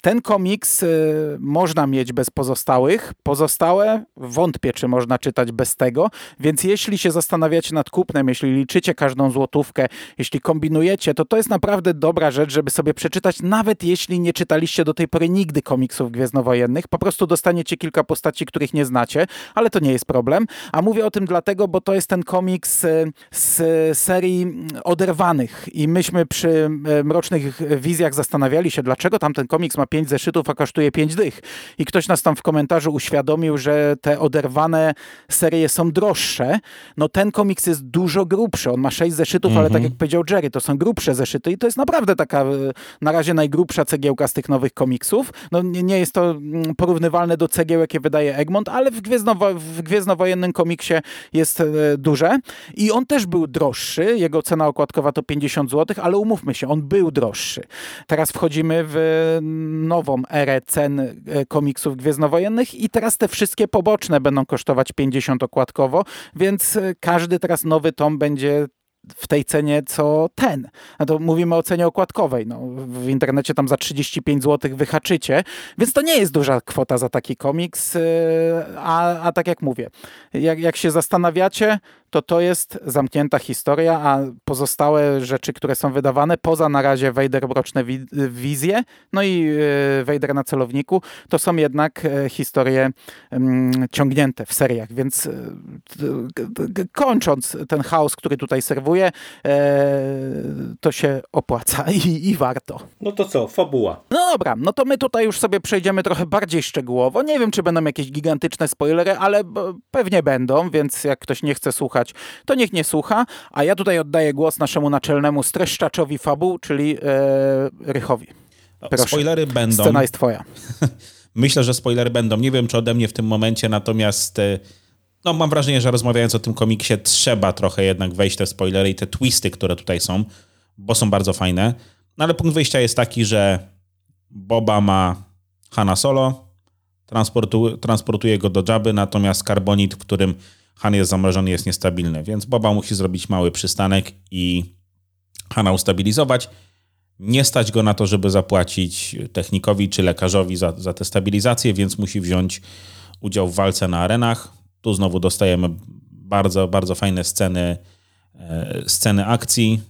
ten komiks y, można mieć bez pozostałych. Pozostałe wątpię, czy można czytać bez tego. Więc jeśli się zastanawiacie nad kupnem, jeśli liczycie każdą złotówkę, jeśli kombinujecie, to to jest naprawdę dobra rzecz, żeby sobie przeczytać, nawet jeśli nie czytaliście do tej pory nigdy komiksów gwiezdnowojennych. Po prostu dostaniecie kilka postaci, których nie znacie, ale to nie jest problem. A mówię o tym dlatego, bo to jest ten komiks y, z serii Oderwanych. I myśmy przy y, Mrocznych Wizjach zastanawiali się, dlaczego tamten komiks ma pięć zeszytów, a kosztuje pięć dych. I ktoś nas tam w komentarzu uświadomił, że te oderwane serie są droższe. No ten komiks jest dużo grubszy. On ma sześć zeszytów, ale tak mhm. jak powiedział Jerry, to są grubsze zeszyty i to jest naprawdę taka e, na razie najgrubsza cegiełka z tych nowych komiksów. No nie, jest to mm, porównywalne do cegieł, jakie wydaje Egmont, ale w, Gwiezdnowo w Gwiezdnowojennym komiksie jest e, duże. I on też był droższy. Jego cena okładkowa to 50 zł, ale umówmy się, on był droższy. Teraz wchodzimy w nową erę cen e, komiksów gwiezdnowojennych i teraz te wszystkie poboczne będą kosztować 50 okładkowo, więc e, każdy teraz nowy tom będzie w tej cenie co ten. No to mówimy o cenie okładkowej. No, w internecie tam za 35 zł wyhaczycie, więc to nie jest duża kwota za taki komiks, e, a, a tak jak mówię, jak, jak się zastanawiacie, to to jest zamknięta historia, a pozostałe rzeczy, które są wydawane, poza na razie Vader Mroczne Wizje, no i e, Vader na celowniku, to są jednak e, historie mm, ciągnięte w seriach, więc kończąc ten chaos, który tutaj serwuje, to się opłaca i, i warto. No to co, fabuła. No dobra, no to my tutaj już sobie przejdziemy trochę bardziej szczegółowo. Nie wiem, czy będą jakieś gigantyczne spoilery, ale pewnie będą, więc jak ktoś nie chce słuchać słuchać, to niech nie słucha. A ja tutaj oddaję głos naszemu naczelnemu streszczaczowi fabuł, czyli e, Rychowi. Proszę. Spoilery będą. Scena jest twoja. Myślę, że spoilery będą. Nie wiem, czy ode mnie w tym momencie, natomiast e, no, mam wrażenie, że rozmawiając o tym komiksie, trzeba trochę jednak wejść te spoilery i te twisty, które tutaj są, bo są bardzo fajne. No ale punkt wyjścia jest taki, że Boba ma Hanna Solo, transportu, transportuje go do Jabby, natomiast karbonit, w którym Han jest zamrożony, jest niestabilny, więc Boba musi zrobić mały przystanek i Hana ustabilizować. Nie stać go na to, żeby zapłacić technikowi czy lekarzowi za, za tę stabilizację, więc musi wziąć udział w walce na arenach. Tu znowu dostajemy bardzo, bardzo fajne sceny, e, sceny akcji,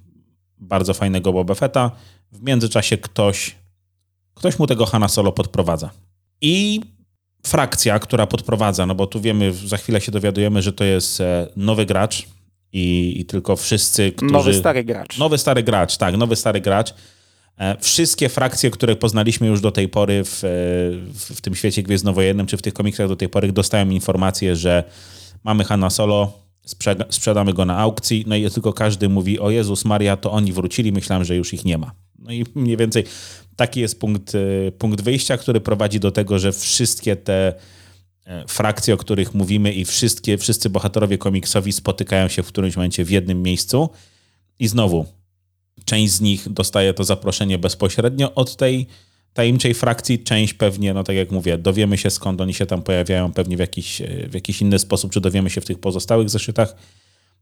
bardzo fajnego Boba Fetta. W międzyczasie ktoś, ktoś mu tego Hana Solo podprowadza. I frakcja, która podprowadza, no bo tu wiemy, za chwilę się dowiadujemy, że to jest e, nowy gracz i, i tylko wszyscy, którzy... Nowy stary gracz. Nowy stary gracz, tak, nowy stary gracz. E, wszystkie frakcje, które poznaliśmy już do tej pory w, w, w tym świecie gwiezdnowojennym, czy w tych komiksach do tej pory, dostają informację, że mamy Hanna Solo, sprzedamy go na aukcji, no i tylko każdy mówi, o Jezus Maria, to oni wrócili, myślałem, że już ich nie ma. No i mniej więcej taki jest punkt, e, punkt wyjścia, który prowadzi do tego, że wszystkie te e, frakcje, o których mówimy i wszystkie, wszyscy bohaterowie komiksowi spotykają się w którymś momencie w jednym miejscu i znowu część z nich dostaje to zaproszenie bezpośrednio od tej tajemniczej frakcji, część pewnie, no tak jak mówię, dowiemy się skąd oni się tam pojawiają, pewnie w jakiś, e, w jakiś inny sposób, czy dowiemy się w tych pozostałych zeszytach.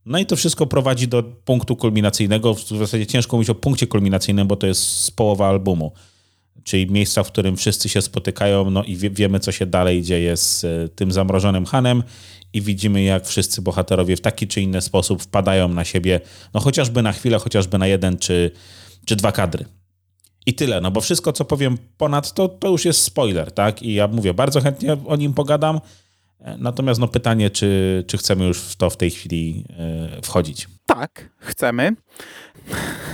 No i to wszystko prowadzi do punktu kulminacyjnego. W zasadzie ciężko mówić o punkcie kulminacyjnym, bo to jest połowa albumu. Czyli miejsca, w którym wszyscy się spotykają, no i wie, wiemy, co się dalej dzieje z e, tym zamrożonym Hanem i widzimy, jak wszyscy bohaterowie w taki czy inny sposób wpadają na siebie, no chociażby na chwilę, chociażby na jeden czy, czy dwa kadry. I tyle, no bo wszystko, co powiem ponad to, to już jest spoiler, tak? I ja mówię, bardzo chętnie o nim pogadam, E, natomiast no pytanie, czy, czy chcemy już w to w tej chwili e, wchodzić. Tak, chcemy.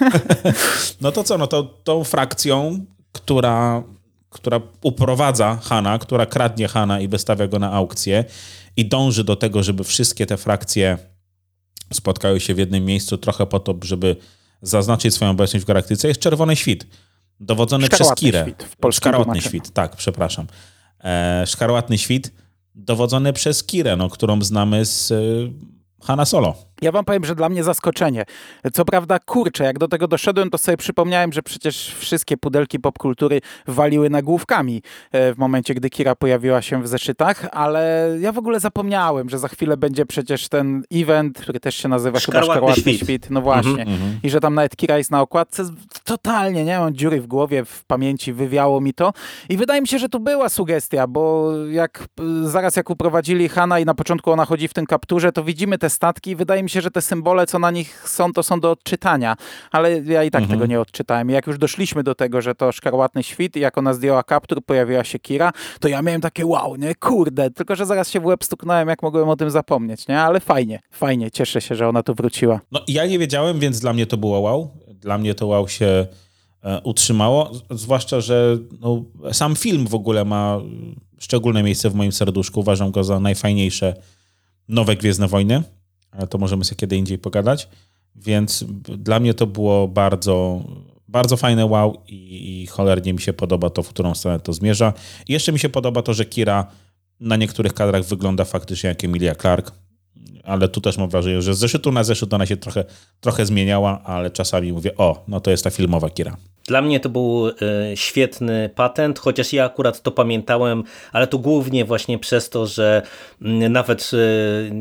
no to co, no to tą frakcją, która, która uprowadza Hana, która kradnie Hana i wystawia go na aukcję i dąży do tego, żeby wszystkie te frakcje spotkały się w jednym miejscu trochę po to, żeby zaznaczyć swoją obecność w galaktyce, jest Czerwony Świt, dowodzony przez Kirę. Świt, w Szkarłatny Świt, tak, przepraszam. E, Szkarłatny Świt, dowodzony przez Kirę, no, którą znamy z e, Hanna Solo. Ja wam powiem, że dla mnie zaskoczenie. Co prawda, kurczę, jak do tego doszedłem, to sobie przypomniałem, że przecież wszystkie pudelki popkultury waliły nagłówkami e, w momencie, gdy Kira pojawiła się w zeszytach, ale ja w ogóle zapomniałem, że za chwilę będzie przecież ten event, który też się nazywa Szkarłatny, Szkarłatny Świt. Świt. No właśnie. Mm -hmm. I że tam nawet Kira jest na okładce. Totalnie, nie mam dziury w głowie, w pamięci, wywiało mi to. I wydaje mi się, że tu była sugestia, bo jak zaraz jak uprowadzili Hanna i na początku ona chodzi w tym kapturze, to widzimy te statki i wydaje mi mi się, że te symbole, co na nich są, to są do odczytania, ale ja i tak mhm. tego nie odczytałem. Jak już doszliśmy do tego, że to szkarłatny świt i jak ona zdjęła kaptur, pojawiła się Kira, to ja miałem takie wow, nie, kurde, tylko że zaraz się w łeb stuknąłem, jak mogłem o tym zapomnieć, nie, ale fajnie, fajnie, cieszę się, że ona tu wróciła. No ja nie wiedziałem, więc dla mnie to było wow. Dla mnie to wow się e, utrzymało, zwłaszcza, że no, sam film w ogóle ma szczególne miejsce w moim serduszku. Uważam go za najfajniejsze nowe Gwiezdne Wojny to możemy sobie kiedy indziej pogadać. Więc dla mnie to było bardzo, bardzo fajne wow i, i cholernie mi się podoba to, w którą stronę to zmierza. I jeszcze mi się podoba to, że Kira na niektórych kadrach wygląda faktycznie jak Emilia Clark, ale tu też mam wrażenie, że z zeszytu na zeszyt ona się trochę, trochę zmieniała, ale czasami mówię, o, no to jest ta filmowa Kira. Dla mnie to był e, świetny patent, chociaż ja akurat to pamiętałem, ale to głównie właśnie przez to, że mm, nawet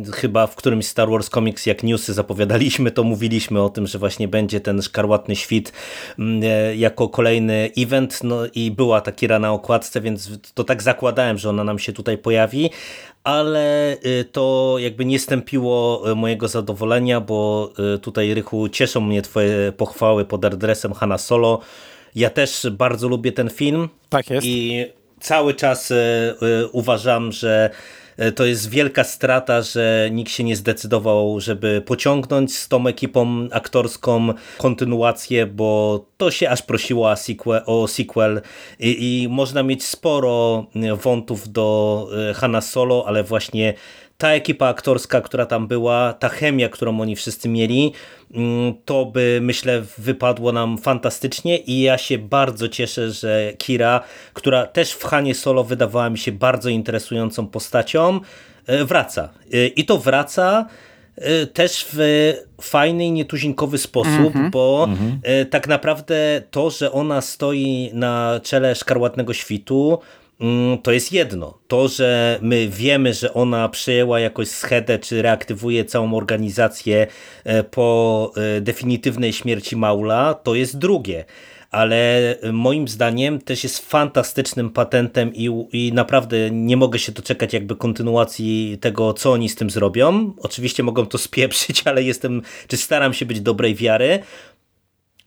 e, chyba w którymś Star Wars Comics, jak newsy zapowiadaliśmy, to mówiliśmy o tym, że właśnie będzie ten szkarłatny świt mm, e, jako kolejny event. No i była ta Kira na okładce, więc to tak zakładałem, że ona nam się tutaj pojawi, ale to jakby nie stępiło mojego zadowolenia, bo tutaj Rychu cieszą mnie twoje pochwały pod adresem Hanna Solo, ja też bardzo lubię ten film. Tak jest. I cały czas uważam, że to jest wielka strata, że nikt się nie zdecydował, żeby pociągnąć z tą ekipą aktorską kontynuację, bo to się aż prosiło o sequel, o sequel. I, i można mieć sporo wątów do Hanna Solo, ale właśnie ta ekipa aktorska, która tam była, ta chemia, którą oni wszyscy mieli, mm, to by myślę wypadło nam fantastycznie i ja się bardzo cieszę, że Kira, która też w Hanie Solo wydawała mi się bardzo interesującą postacią, e, wraca. E, I to wraca e, też w fajny i nietuzinkowy sposób, mm -hmm. bo mm -hmm. tak naprawdę to, że ona stoi na czele szkarłatnego świtu, to jest jedno. To, że my wiemy, że ona przejęła jakoś schedę, czy reaktywuje całą organizację e, po e, definitywnej śmierci Maula, to jest drugie. Ale moim zdaniem też jest fantastycznym patentem i, i naprawdę nie mogę się doczekać jakby kontynuacji tego, co oni z tym zrobią. Oczywiście mogą to spieprzyć, ale jestem, czy staram się być dobrej wiary.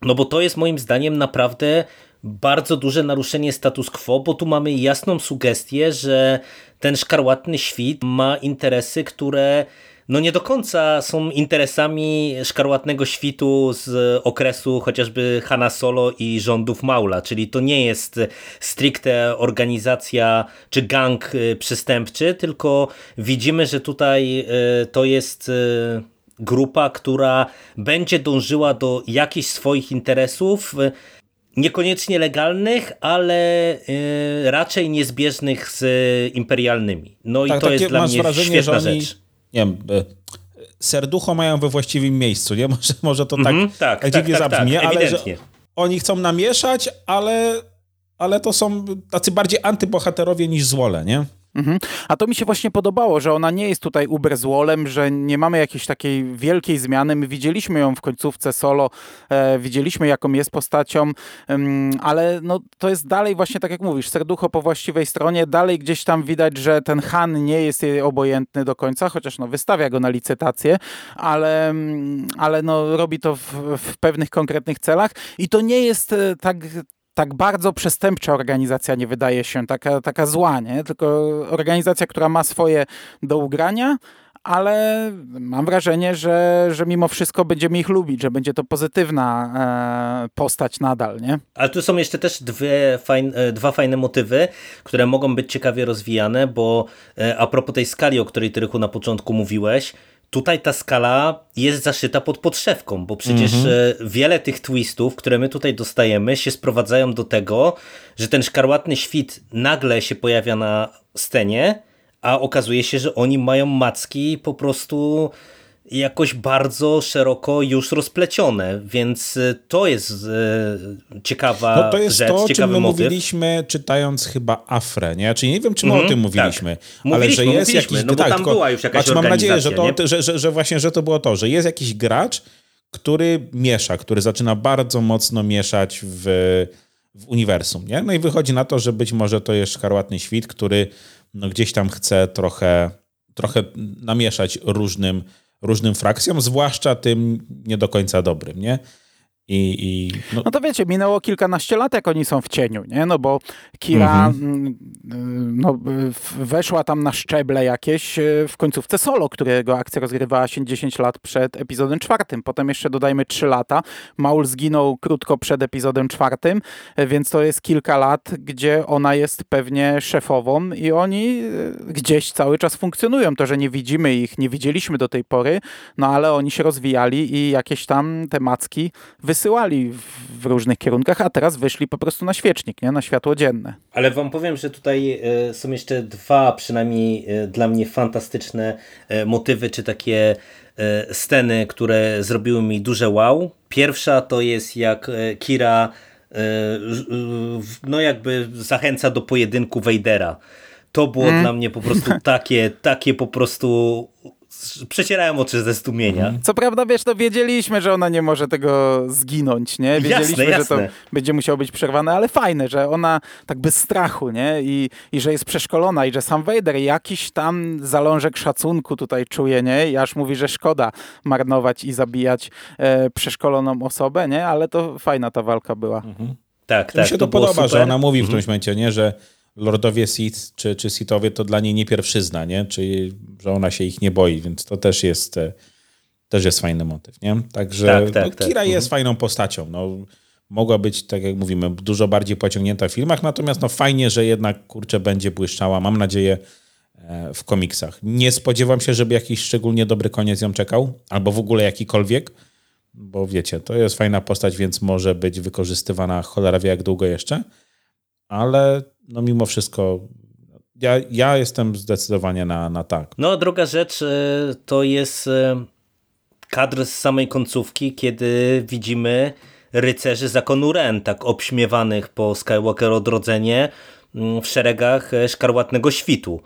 No bo to jest moim zdaniem naprawdę bardzo duże naruszenie status quo, bo tu mamy jasną sugestię, że ten szkarłatny świt ma interesy, które no nie do końca są interesami szkarłatnego świtu z okresu chociażby Hanna Solo i rządów Maula, czyli to nie jest stricte organizacja czy gang y, przestępczy, tylko widzimy, że tutaj y, to jest y, grupa, która będzie dążyła do jakichś swoich interesów, niekoniecznie legalnych, ale y, raczej niezbieżnych z imperialnymi. No tak, i to jest dla mnie wrażenie, świetna oni, rzecz. Nie wiem, y, serducho mają we właściwym miejscu, nie? Może, może to tak, mm -hmm, tak, tak dziwnie tak, zabrzmi, tak, ale oni chcą namieszać, ale, ale to są tacy bardziej antybohaterowie niż złole, nie? Mhm. A to mi się właśnie podobało, że ona nie jest tutaj uberzłolem, że nie mamy jakiejś takiej wielkiej zmiany. My widzieliśmy ją w końcówce solo, e, widzieliśmy jaką jest postacią, ale no, to jest dalej właśnie tak jak mówisz, serducho po właściwej stronie, dalej gdzieś tam widać, że ten Han nie jest jej obojętny do końca, chociaż no, wystawia go na licytację, ale, ale no, robi to w, w pewnych konkretnych celach i to nie jest e, tak tak bardzo przestępcza organizacja nie wydaje się taka, taka zła, nie? Tylko organizacja, która ma swoje do ugrania, ale mam wrażenie, że, że mimo wszystko będziemy ich lubić, że będzie to pozytywna e, postać nadal, nie? Ale tu są jeszcze też dwie fajne, e, dwa fajne motywy, które mogą być ciekawie rozwijane, bo e, a propos tej skali, o której ty Rychu na początku mówiłeś, tutaj ta skala jest zaszyta pod podszewką, bo przecież mhm. wiele tych twistów, które my tutaj dostajemy, się sprowadzają do tego, że ten szkarłatny świt nagle się pojawia na scenie, a okazuje się, że oni mają macki po prostu jakoś bardzo szeroko już rozplecione, więc e, to jest e, ciekawa no to jest rzecz, to, o czym my motyw. mówiliśmy czytając chyba Afrę, nie? Czyli nie wiem, czy my mm -hmm, o tym mówiliśmy, tak. ale mówiliśmy, że jest jakiś... No bo tak, tam tylko, była już jakaś znaczy, Mam nadzieję, że, to, że, że, że właśnie, że to było to, że jest jakiś gracz, który miesza, który zaczyna bardzo mocno mieszać w, w uniwersum, nie? No i wychodzi na to, że być może to jest szkarłatny świt, który no gdzieś tam chce trochę, trochę namieszać różnym, różnym frakcjom, zwłaszcza tym nie do końca dobrym, nie? I, i no... no... to wiecie, minęło kilkanaście lat, jak oni są w cieniu, nie? No bo Kira mhm. Mm, no, weszła tam na szczeble jakieś e, w końcówce solo, którego akcja rozgrywała się 10 lat przed epizodem czwartym. Potem jeszcze dodajmy 3 lata. Maul zginął krótko przed epizodem czwartym, e, więc to jest kilka lat, gdzie ona jest pewnie szefową i oni e, gdzieś cały czas funkcjonują. To, że nie widzimy ich, nie widzieliśmy do tej pory, no ale oni się rozwijali i jakieś tam te macki wysyłali wysyłali w różnych kierunkach, a teraz wyszli po prostu na świecznik, nie? na światło dzienne. Ale wam powiem, że tutaj e, są jeszcze dwa przynajmniej e, dla mnie fantastyczne e, motywy, czy takie sceny, które zrobiły mi duże wow. Pierwsza to jest jak Kira no jakby zachęca do pojedynku Wejdera. To było mm. dla mnie po prostu takie, takie po prostu przecierałem oczy ze stumienia. Mhm. Co prawda, wiesz, to wiedzieliśmy, że ona nie może tego zginąć, nie? Wiedzieliśmy, jasne, jasne. że to będzie musiało być przerwane, ale fajne, że ona tak bez strachu, nie? I, I że jest przeszkolona i że sam Vader jakiś tam zalążek szacunku tutaj czuje, nie? I aż mówi, że szkoda marnować i zabijać e, przeszkoloną osobę, nie? Ale to fajna ta walka była. Mhm. Tak, tak. Mi się to, to podoba, super. że ona mówi w mhm. którymś momencie, nie? Że lordowie Sith czy, czy Sithowie to dla niej nie pierwszyzna, nie? Czyli, że ona się ich nie boi, więc to też jest e, też jest fajny motyw, nie? Także tak, tak, no, tak. Kira jest mhm. fajną postacią, no mogła być, tak jak mówimy, dużo bardziej pociągnięta w filmach, natomiast no fajnie, że jednak, kurczę, będzie błyszczała, mam nadzieję, e, w komiksach. Nie spodziewam się, żeby jakiś szczególnie dobry koniec ją czekał, albo w ogóle jakikolwiek, bo wiecie, to jest fajna postać, więc może być wykorzystywana cholera wie jak długo jeszcze, ale no mimo wszystko ja, ja jestem zdecydowanie na, na tak. No, druga rzecz e, to jest e, kadr z samej końcówki, kiedy widzimy rycerzy zakonu Ren, tak obśmiewanych po Skywalker odrodzenie mm, w szeregach e, szkarłatnego świtu.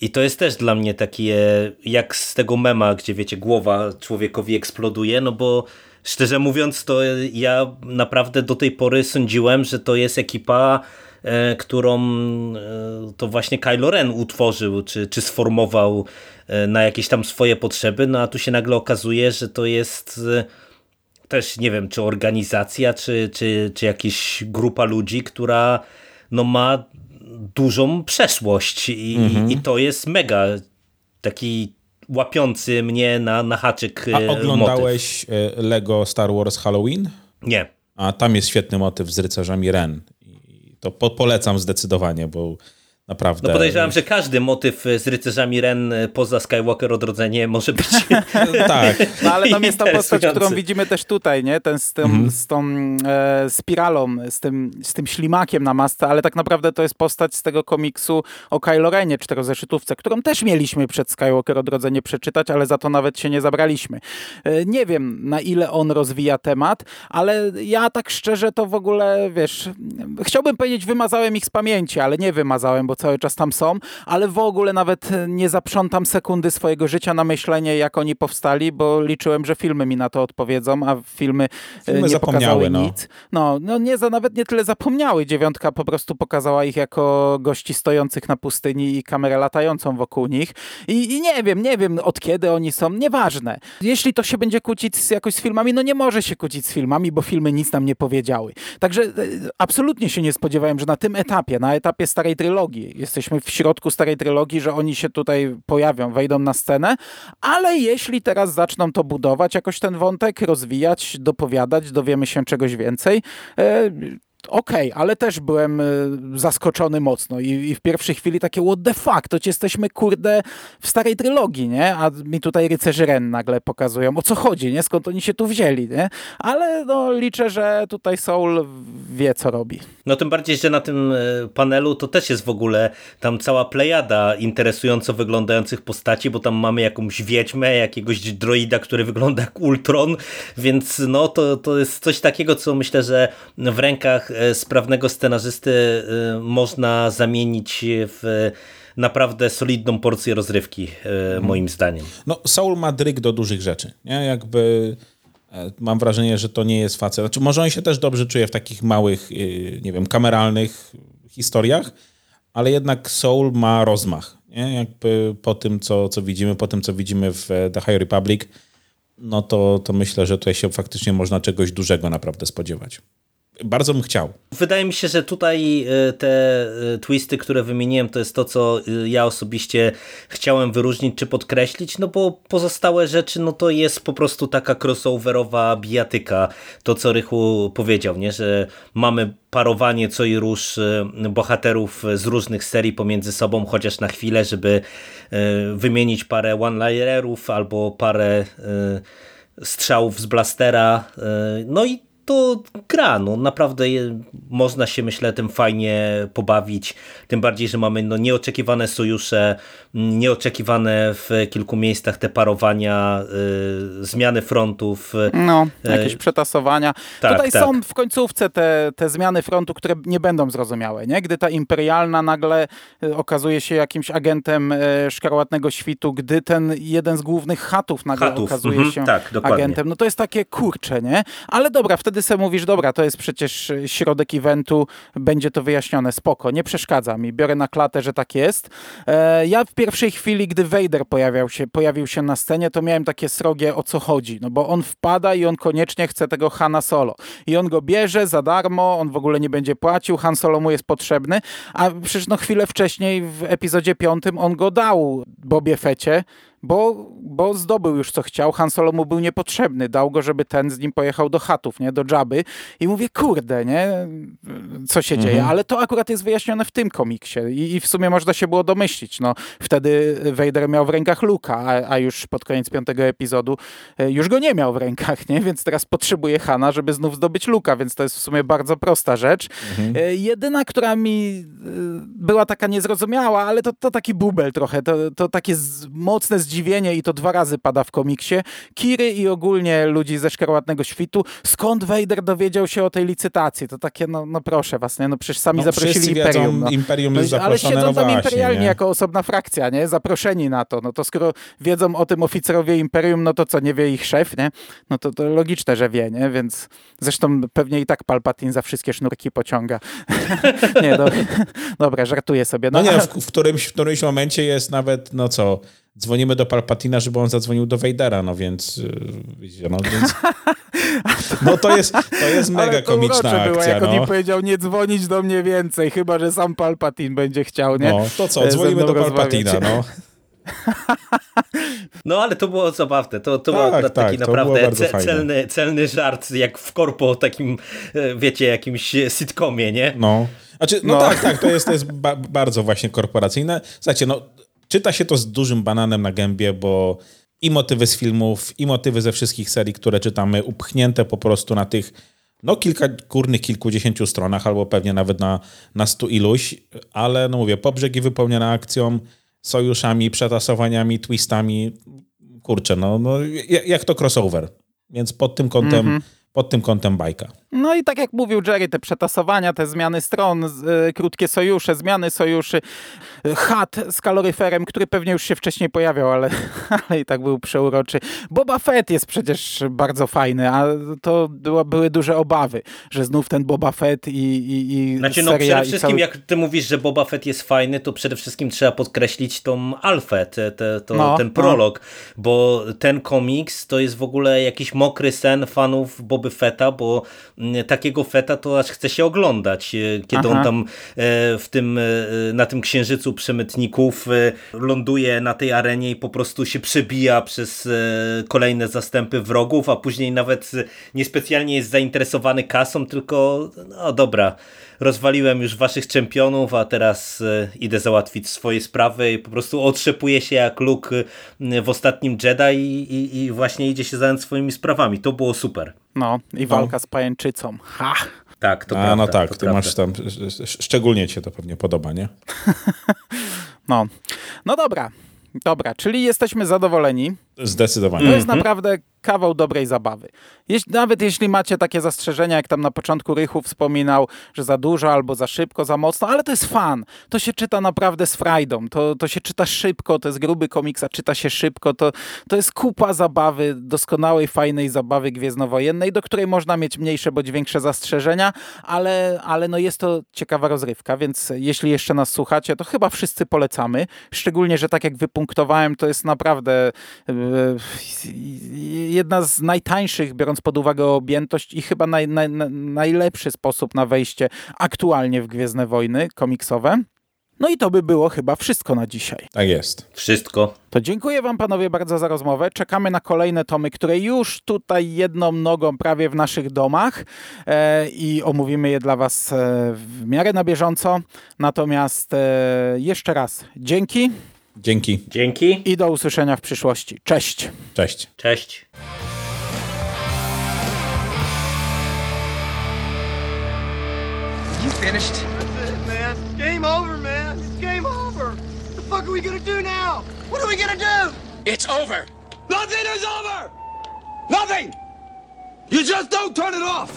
I to jest też dla mnie takie, jak z tego mema, gdzie wiecie, głowa człowiekowi eksploduje, no bo szczerze mówiąc, to ja naprawdę do tej pory sądziłem, że to jest ekipa którą e, to właśnie Kylo Ren utworzył, czy, czy sformował e, na jakieś tam swoje potrzeby, no a tu się nagle okazuje, że to jest też nie wiem, czy organizacja, czy, czy, czy jakaś grupa ludzi, która no ma dużą przeszłość i, mhm. i to jest mega taki łapiący mnie na, na haczyk A oglądałeś motyw. Lego Star Wars Halloween? Nie. A tam jest świetny motyw z rycerzami Ren to po, polecam zdecydowanie, bo Naprawdę. No podejrzewam, że każdy motyw z rycerzami Ren poza Skywalker odrodzenie może być Tak. No ale tam jest ta postać, którą widzimy też tutaj, nie? Ten z, tym, mhm. z tą e, spiralą, z tym, z tym ślimakiem na masce, ale tak naprawdę to jest postać z tego komiksu o Kylo Renie, czterozeszytówce, którą też mieliśmy przed Skywalker odrodzenie przeczytać, ale za to nawet się nie zabraliśmy. E, nie wiem, na ile on rozwija temat, ale ja tak szczerze to w ogóle, wiesz, chciałbym powiedzieć, wymazałem ich z pamięci, ale nie wymazałem, bo bo cały czas tam są, ale w ogóle nawet nie zaprzątam sekundy swojego życia na myślenie, jak oni powstali, bo liczyłem, że filmy mi na to odpowiedzą, a filmy, e, Filmy nie zapomniały, pokazały no. nic. No, no nie za, nawet nie tyle zapomniały. Dziewiątka po prostu pokazała ich jako gości stojących na pustyni i kamerę latającą wokół nich. I, I nie wiem, nie wiem od kiedy oni są, nieważne. Jeśli to się będzie kłócić z jakoś z filmami, no nie może się kłócić z filmami, bo filmy nic nam nie powiedziały. Także e, absolutnie się nie spodziewałem, że na tym etapie, na etapie starej trylogii, jesteśmy w środku starej trylogii, że oni się tutaj pojawią, wejdą na scenę, ale jeśli teraz zaczną to budować, jakoś ten wątek, rozwijać, dopowiadać, dowiemy się czegoś więcej, Okej, ale też byłem e, zaskoczony mocno I, i w pierwszej chwili takie what the fuck, to ci jesteśmy kurde w starej trylogii, nie? A mi tutaj rycerzy Ren nagle pokazują, o co chodzi, nie? Skąd oni się tu wzięli, nie? Ale no liczę, że tutaj Soul wie, co robi. No tym bardziej, że na tym e, panelu to też jest w ogóle tam cała plejada interesująco wyglądających postaci, bo tam mamy jakąś wiedźmę, jakiegoś droida, który wygląda jak Ultron, więc no to, to jest coś takiego, co myślę, że w rękach sprawnego scenarzysty e, można zamienić w naprawdę solidną porcję rozrywki, moim zdaniem. No, Soul ma dryg do dużych rzeczy. Nie? Jakby e, mam wrażenie, że to nie jest facet. Znaczy, może on się też dobrze czuje w takich małych, nie wiem, kameralnych historiach, ale jednak Soul ma rozmach. Nie? Jakby po tym, co, co widzimy, po tym, co widzimy w e, The High Republic, no to, to myślę, że tutaj się faktycznie można czegoś dużego naprawdę spodziewać. Bardzo bym chciał. Wydaje mi się, że tutaj e, te e, twisty, które wymieniłem, to jest to, co e, ja osobiście chciałem wyróżnić czy podkreślić, no bo pozostałe rzeczy, no to jest po prostu taka crossoverowa bijatyka. To, co Rychu powiedział, nie? że mamy parowanie co i róż bohaterów z różnych serii pomiędzy sobą, chociaż na chwilę, żeby wymienić parę one-linerów albo parę strzałów z blastera. No i to gra, no naprawdę można się myślę tym fajnie pobawić, tym bardziej, że mamy no, nieoczekiwane sojusze, nieoczekiwane w kilku miejscach te parowania, y, zmiany frontów. No, jakieś y, przetasowania. Tak, Tutaj tak. są w końcówce te, te zmiany frontu, które nie będą zrozumiałe, nie? Gdy ta imperialna nagle y, okazuje się jakimś agentem y, szkarłatnego świtu, gdy ten jeden z głównych chatów nagle okazuje mhm, się tak, agentem, no to jest takie kurcze, nie? Ale dobra, wtedy sobie mówisz, dobra, to jest przecież środek eventu, będzie to wyjaśnione, spoko, nie przeszkadza mi, biorę na klatę, że tak jest. E, ja w pierwszej chwili, gdy Vader pojawiał się, pojawił się na scenie, to miałem takie srogie, o co chodzi, no bo on wpada i on koniecznie chce tego Hana Solo. I on go bierze za darmo, on w ogóle nie będzie płacił, Han Solo mu jest potrzebny, a przecież no chwilę wcześniej w epizodzie piątym on go dał Bobie Fecie, bo, bo zdobył już co chciał. Han Solo mu był niepotrzebny. Dał go, żeby ten z nim pojechał do chatów, nie? Do Jabby. I mówię, kurde, nie? Co się dzieje? Ale to akurat jest wyjaśnione w tym komiksie I, i w sumie można się było domyślić. No, wtedy Vader miał w rękach Luka, a, a już pod koniec piątego epizodu e, już go nie miał w rękach, nie? Więc teraz potrzebuje Hana, żeby znów zdobyć Luka, więc to jest w sumie bardzo prosta rzecz. E, Jedyna, która mi e, była taka niezrozumiała, ale to, to taki bubel trochę, to, to takie mocne zdziwienie i to dwa razy pada w komiksie. Kiry i ogólnie ludzi ze Szkarłatnego Świtu. Skąd Vader dowiedział się o tej licytacji? To takie, no, no proszę was, nie? No przecież sami No, zaprosili Imperium. wiedzą, no. Imperium jest No, ale siedzą no tam właśnie, imperialni nie? jako osobna frakcja, nie? Zaproszeni na to. No to skoro wiedzą o tym oficerowie Imperium, no to co, nie wie ich szef, nie? No to, to logiczne, że wie, nie? Więc zresztą pewnie i tak Palpatine za wszystkie sznurki pociąga. nie, do, dobra, żartuję sobie. No nie, ale- w, w, którymś, w którymś momencie jest nawet, no co, dzwonimy do Palpatina, żeby on zadzwonił do Vadera, no więc, widzicie, no więc... No to jest, to jest mega Ale to komiczna urocze było, akcja, jak on no. mi powiedział, nie dzwonić do mnie więcej, chyba, że sam Palpatine będzie chciał, nie? No, to co, dzwonimy do Palpatina, rozmawiać. no. No ale to było zabawne, to, to Tak, był tak, taki to było naprawdę ce- celny, celny żart, jak w korpo takim, e, wiecie, jakimś sitcomie, nie? No. Znaczy, no, No. tak, tak, to jest, to jest ba bardzo właśnie korporacyjne. Słuchajcie, no, czyta się to z dużym bananem na gębie, bo i motywy z filmów, i motywy ze wszystkich serii, które czytamy, upchnięte po prostu na tych no kilka górnych kilkudziesięciu stronach, albo pewnie nawet na, na stu iluś, ale no mówię, po brzegi wypełnione akcją, sojuszami, przetasowaniami, twistami, kurczę, no, no jak, to crossover. Więc pod tym kątem pod tym kątem bajka. No i tak jak mówił Jerry, te przetasowania, te zmiany stron, e, krótkie sojusze, zmiany sojuszy, chat z kaloryferem, który pewnie już się wcześniej pojawiał, ale, ale i tak był przeuroczy. Boba Fett jest przecież bardzo fajny, a to była, były duże obawy, że znów ten Boba Fett i, i, i Znaczy, no przede wszystkim, cały... jak ty mówisz, że Boba Fett jest fajny, to przede wszystkim trzeba podkreślić tą alfę, te, te, to, No, ten no. prolog, bo ten komiks to jest w ogóle jakiś mokry sen fanów Boby Fetta, bo mm, takiego Fetta to aż chce się oglądać, e, kiedy Aha. on tam e, w tym, e, na tym księżycu przemytników e, ląduje na tej arenie i po prostu się przebija przez e, kolejne zastępy wrogów, a później nawet e, niespecjalnie jest zainteresowany kasą, tylko no dobra, rozwaliłem już waszych czempionów, a teraz idę załatwić swoje sprawy i po prostu otrzepuje się jak Luke w ostatnim Jedi i, i, i właśnie idzie się zająć swoimi sprawami. To było super. No, i walka z pajęczycą. Ha! Tak, to A prawda. no tak, to ty prawda. masz tam, sz- sz- szczególnie ci się to pewnie podoba, nie? No, no dobra. Dobra, czyli jesteśmy zadowoleni. Zdecydowanie. To jest naprawdę kawał dobrej zabawy. Nawet jeśli macie takie zastrzeżenia, jak tam na początku Rychu wspominał, że za dużo albo za szybko, za mocno, ale to jest fan. To się czyta naprawdę z frajdą. To, to się czyta szybko, to jest gruby komiks, a czyta się szybko. To, to jest kupa zabawy, doskonałej, fajnej zabawy gwiezdnowojennej, do której można mieć mniejsze bądź większe zastrzeżenia, ale, ale no jest to ciekawa rozrywka, więc jeśli jeszcze nas słuchacie, to chyba wszyscy polecamy. Szczególnie, że tak jak wypunktowałem, to jest naprawdę e, jedna z najtańszych, biorąc pod uwagę objętość i chyba naj, naj, naj- najlepszy sposób na wejście aktualnie w Gwiezdne Wojny komiksowe. No i to by było chyba wszystko na dzisiaj. Tak jest. Wszystko. To dziękuję Wam panowie bardzo za rozmowę. Czekamy na kolejne tomy, które już tutaj jedną nogą prawie w naszych domach e, i omówimy je dla Was e, w miarę na bieżąco. Natomiast e, jeszcze raz dzięki Dzięki. Dzięki. i do usłyszenia w przyszłości. Cześć! Cześć. Cześć. You finished? That's it, man. It's game over, man. It's game over. What the fuck are we gonna do now? What are we gonna do? It's over. Nothing is over! Nothing! You just don't turn it off.